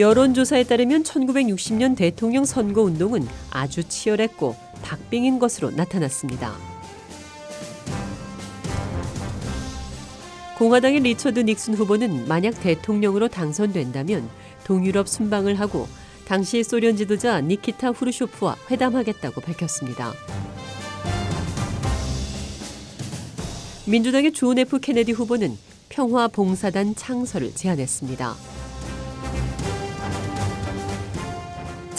여론조사에 따르면 1960년 대통령 선거 운동은 아주 치열했고 박빙인 것으로 나타났습니다. 공화당의 리처드 닉슨 후보는 만약 대통령으로 당선된다면 동유럽 순방을 하고 당시 소련 지도자 니키타 흐루쇼프와 회담하겠다고 밝혔습니다. 민주당의 존 F 케네디 후보는 평화 봉사단 창설을 제안했습니다.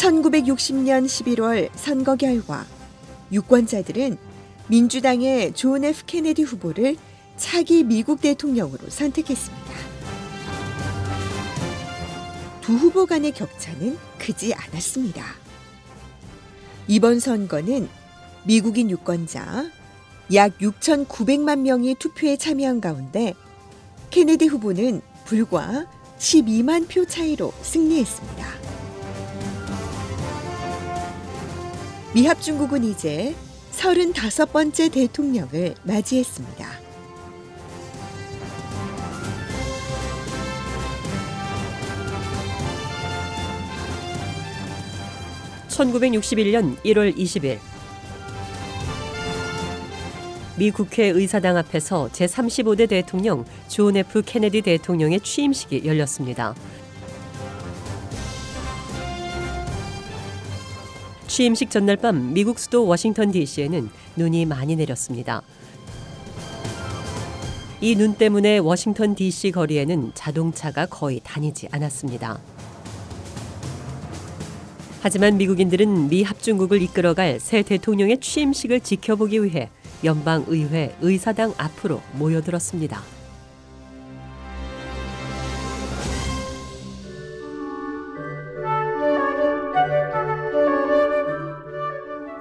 1960년 11월 선거 결과 유권자들은 민주당의 존 F 케네디 후보를 차기 미국 대통령으로 선택했습니다. 두 후보 간의 격차는 크지 않았습니다. 이번 선거는 미국인 유권자 약 6,900만 명이 투표에 참여한 가운데 케네디 후보는 불과 12만 표 차이로 승리했습니다. 미합 중국은 이제 35번째 대통령을 맞이했습니다. 1961년 1월 20일 미 국회 의사당 앞에서 제35대 대통령 존 F 케네디 대통령의 취임식이 열렸습니다. 취임식 전날 밤 미국 수도 워싱턴 DC에는 눈이 많이 내렸습니다. 이 눈 때문에 워싱턴 DC 거리에는 자동차가 거의 다니지 않았습니다. 하지만 미국인들은 미 합중국을 이끌어갈 새 대통령의 취임식을 지켜보기 위해 연방 의회 의사당 앞으로 모여들었습니다.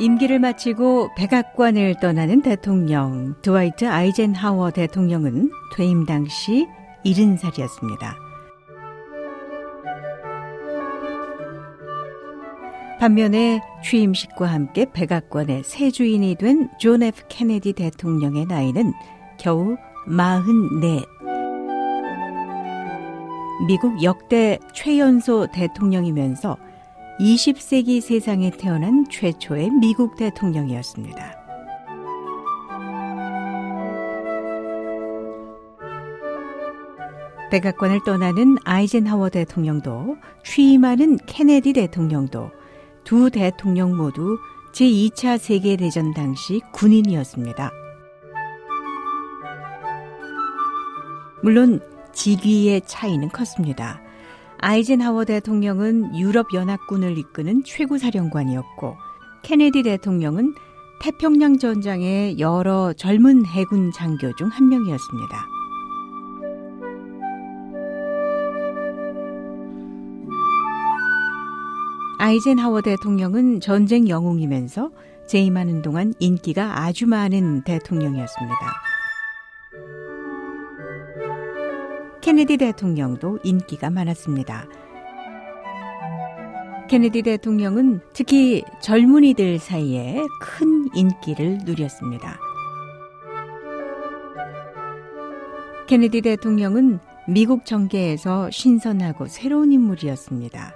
임기를 마치고 백악관을 떠나는 대통령 드와이트 아이젠하워 대통령은 퇴임 당시 70살이었습니다. 반면에 취임식과 함께 백악관의 새 주인이 된 존 F 케네디 대통령의 나이는 겨우 44. 미국 역대 최연소 대통령이면서 20세기 세상에 태어난 최초의 미국 대통령이었습니다. 백악관을 떠나는 아이젠하워 대통령도 취임하는 케네디 대통령도 두 대통령 모두 제2차 세계대전 당시 군인이었습니다. 물론 직위의 차이는 컸습니다. 아이젠하워 대통령은 유럽연합군을 이끄는 최고 사령관이었고 케네디 대통령은 태평양 전장의 여러 젊은 해군 장교 중 한 명이었습니다. 아이젠하워 대통령은 전쟁 영웅이면서 재임하는 동안 인기가 아주 많은 대통령이었습니다. 케네디 대통령도 인기가 많았습니다. 케네디 대통령은 특히 젊은이들 사이에 큰 인기를 누렸습니다. 케네디 대통령은 미국 정계에서 신선하고 새로운 인물이었습니다.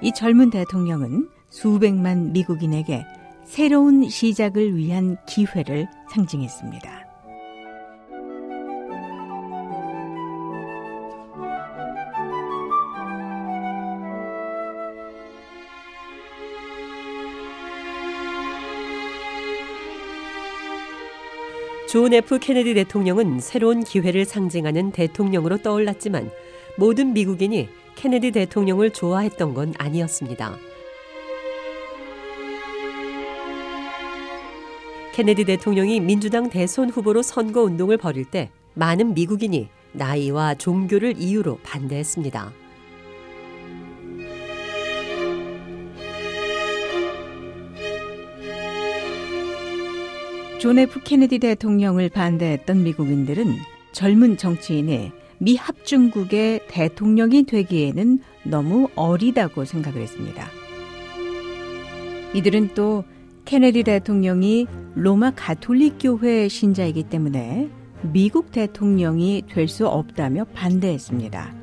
이 젊은 대통령은 수백만 미국인에게 새로운 시작을 위한 기회를 상징했습니다. 존 F 케네디 대통령은 새로운 기회를 상징하는 대통령으로 떠올랐지만 모든 미국인이 케네디 대통령을 좋아했던 건 아니었습니다. 케네디 대통령이 민주당 대선 후보로 선거 운동을 벌일 때 많은 미국인이 나이와 종교를 이유로 반대했습니다. 존 F 케네디 대통령을 반대했던 미국인들은 젊은 정치인이 미 합중국의 대통령이 되기에는 너무 어리다고 생각을 했습니다. 이들은 또 케네디 대통령이 로마 가톨릭 교회 신자이기 때문에 미국 대통령이 될 수 없다며 반대했습니다.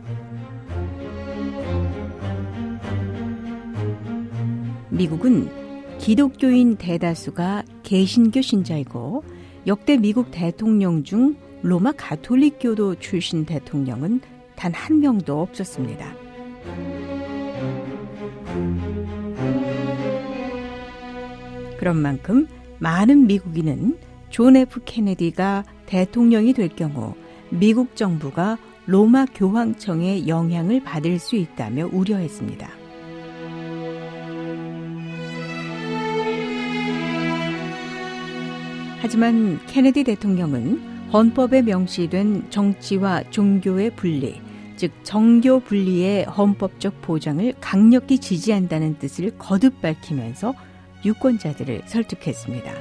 미국은 기독교인 대다수가 개신교 신자이고 역대 미국 대통령 중 로마 가톨릭교도 출신 대통령은 단 한 명도 없었습니다. 그런 만큼 많은 미국인은 존 F 케네디가 대통령이 될 경우 미국 정부가 로마 교황청의 영향을 받을 수 있다며 우려했습니다. 하지만 케네디 대통령은 헌법에 명시된 정치와 종교의 분리, 즉 정교 분리의 헌법적 보장을 강력히 지지한다는 뜻을 거듭 밝히면서 유권자들을 설득했습니다.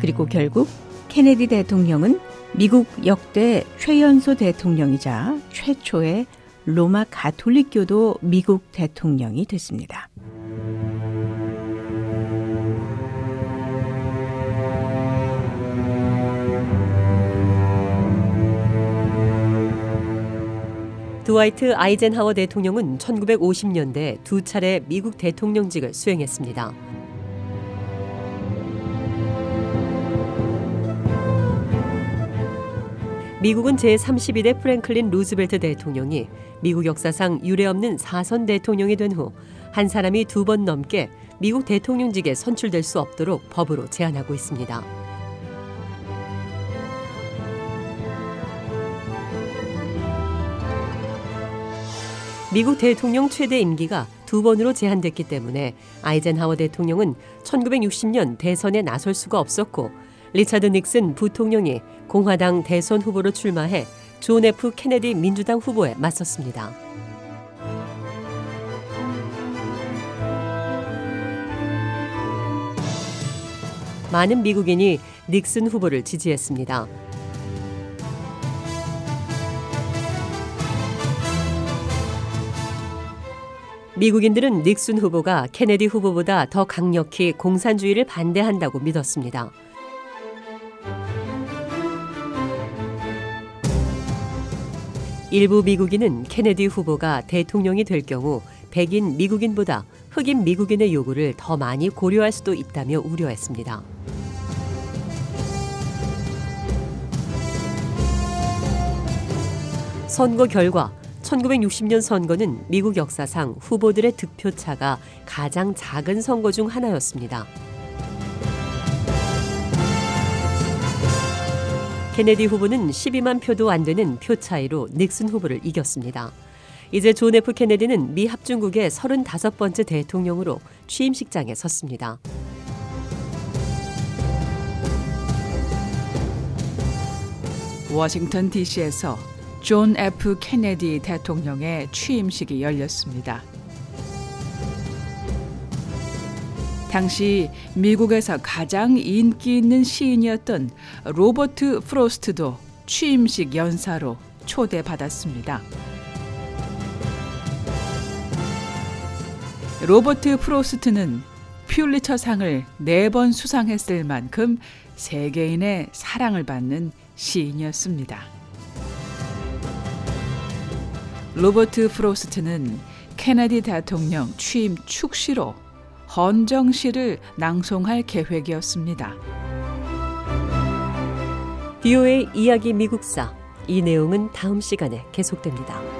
그리고 결국 케네디 대통령은 미국 역대 최연소 대통령이자 최초의 로마 가톨릭교도 미국 대통령이 됐습니다. 드와이트 아이젠하워 대통령은 1950년대 두 차례 미국 대통령직을 수행했습니다. 미국은 제32대 프랭클린 루즈벨트 대통령이 미국 역사상 유례없는 사선 대통령이 된 후 한 사람이 두 번 넘게 미국 대통령직에 선출될 수 없도록 법으로 제한하고 있습니다. 미국 대통령 최대 임기가 두 번으로 제한됐기 때문에 아이젠하워 대통령은 1960년 대선에 나설 수가 없었고 리차드 닉슨 부통령이 공화당 대선 후보로 출마해 존 F 케네디 민주당 후보에 맞섰습니다. 많은 미국인이 닉슨 후보를 지지했습니다. 미국인들은 닉슨 후보가 케네디 후보보다 더 강력히 공산주의를 반대한다고 믿었습니다. 일부 미국인은 케네디 후보가 대통령이 될 경우 백인 미국인보다 흑인 미국인의 요구를 더 많이 고려할 수도 있다며 우려했습니다. 선거 결과 1960년 선거는 미국 역사상 후보들의 득표 차가 가장 작은 선거 중 하나였습니다. 케네디 후보는 12만 표도 안 되는 표 차이로 닉슨 후보를 이겼습니다. 이제 존 F 케네디는 미 합중국의 35번째 대통령으로 취임식장에 섰습니다. 워싱턴 DC에서 존 F 케네디 대통령의 취임식이 열렸습니다. 당시 미국에서 가장 인기 있는 시인이었던 로버트 프로스트도 취임식 연사로 초대받았습니다. 로버트 프로스트는 퓰리처상을 네 번 수상했을 만큼 세계인의 사랑을 받는 시인이었습니다. 로버트 프로스트는 케네디 대통령 취임 축시로 헌정시를 낭송할 계획이었습니다. 비오의 이야기 미국사 이 내용은 다음 시간에 계속됩니다.